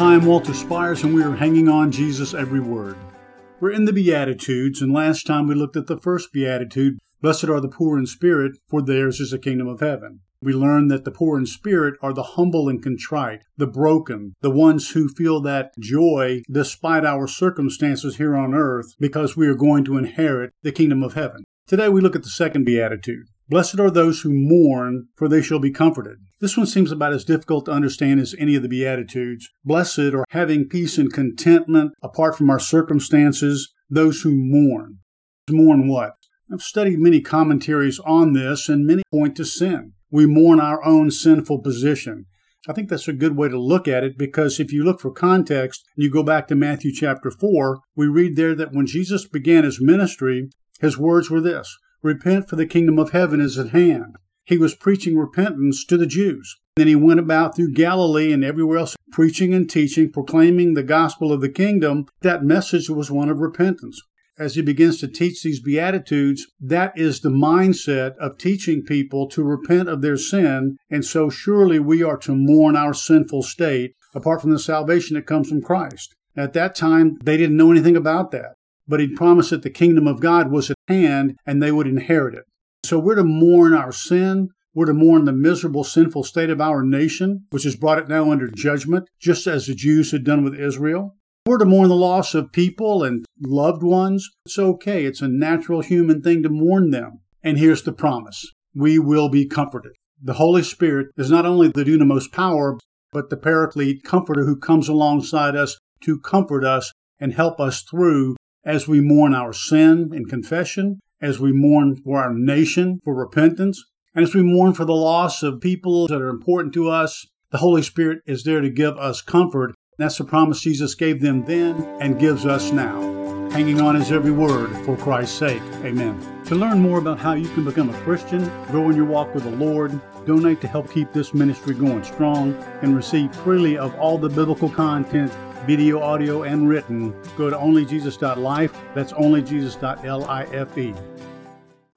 I'm Walter Spires, and we are hanging on Jesus' every word. We're in the Beatitudes, and last time we looked at the first Beatitude Blessed are the poor in spirit, for theirs is the kingdom of heaven. We learn that the poor in spirit are the humble and contrite, the broken, the ones who feel that joy despite our circumstances here on earth because we are going to inherit the kingdom of heaven. Today we look at the second Beatitude. Blessed are those who mourn, for they shall be comforted. This one seems about as difficult to understand as any of the Beatitudes. Blessed are having peace and contentment apart from our circumstances, those who mourn. Mourn what? I've studied many commentaries on this, and many point to sin. We mourn our own sinful position. I think that's a good way to look at it because if you look for context and you go back to Matthew chapter 4, we read there that when Jesus began his ministry, his words were this Repent, for the kingdom of heaven is at hand. He was preaching repentance to the Jews. Then he went about through Galilee and everywhere else, preaching and teaching, proclaiming the gospel of the kingdom. That message was one of repentance. As he begins to teach these Beatitudes, that is the mindset of teaching people to repent of their sin. And so surely we are to mourn our sinful state apart from the salvation that comes from Christ. At that time, they didn't know anything about that but he'd promised that the kingdom of God was at hand and they would inherit it. So we're to mourn our sin. We're to mourn the miserable, sinful state of our nation, which has brought it now under judgment, just as the Jews had done with Israel. We're to mourn the loss of people and loved ones. It's okay. It's a natural human thing to mourn them. And here's the promise we will be comforted. The Holy Spirit is not only the dunamis power, but the paraclete comforter who comes alongside us to comfort us and help us through as we mourn our sin in confession, as we mourn for our nation for repentance, and as we mourn for the loss of people that are important to us, the Holy Spirit is there to give us comfort. That's the promise Jesus gave them then and gives us now. Hanging on his every word for Christ's sake. Amen. To learn more about how you can become a Christian, grow in your walk with the Lord, donate to help keep this ministry going strong, and receive freely of all the biblical content video, audio, and written, go to onlyjesus.life. That's onlyjesus.life.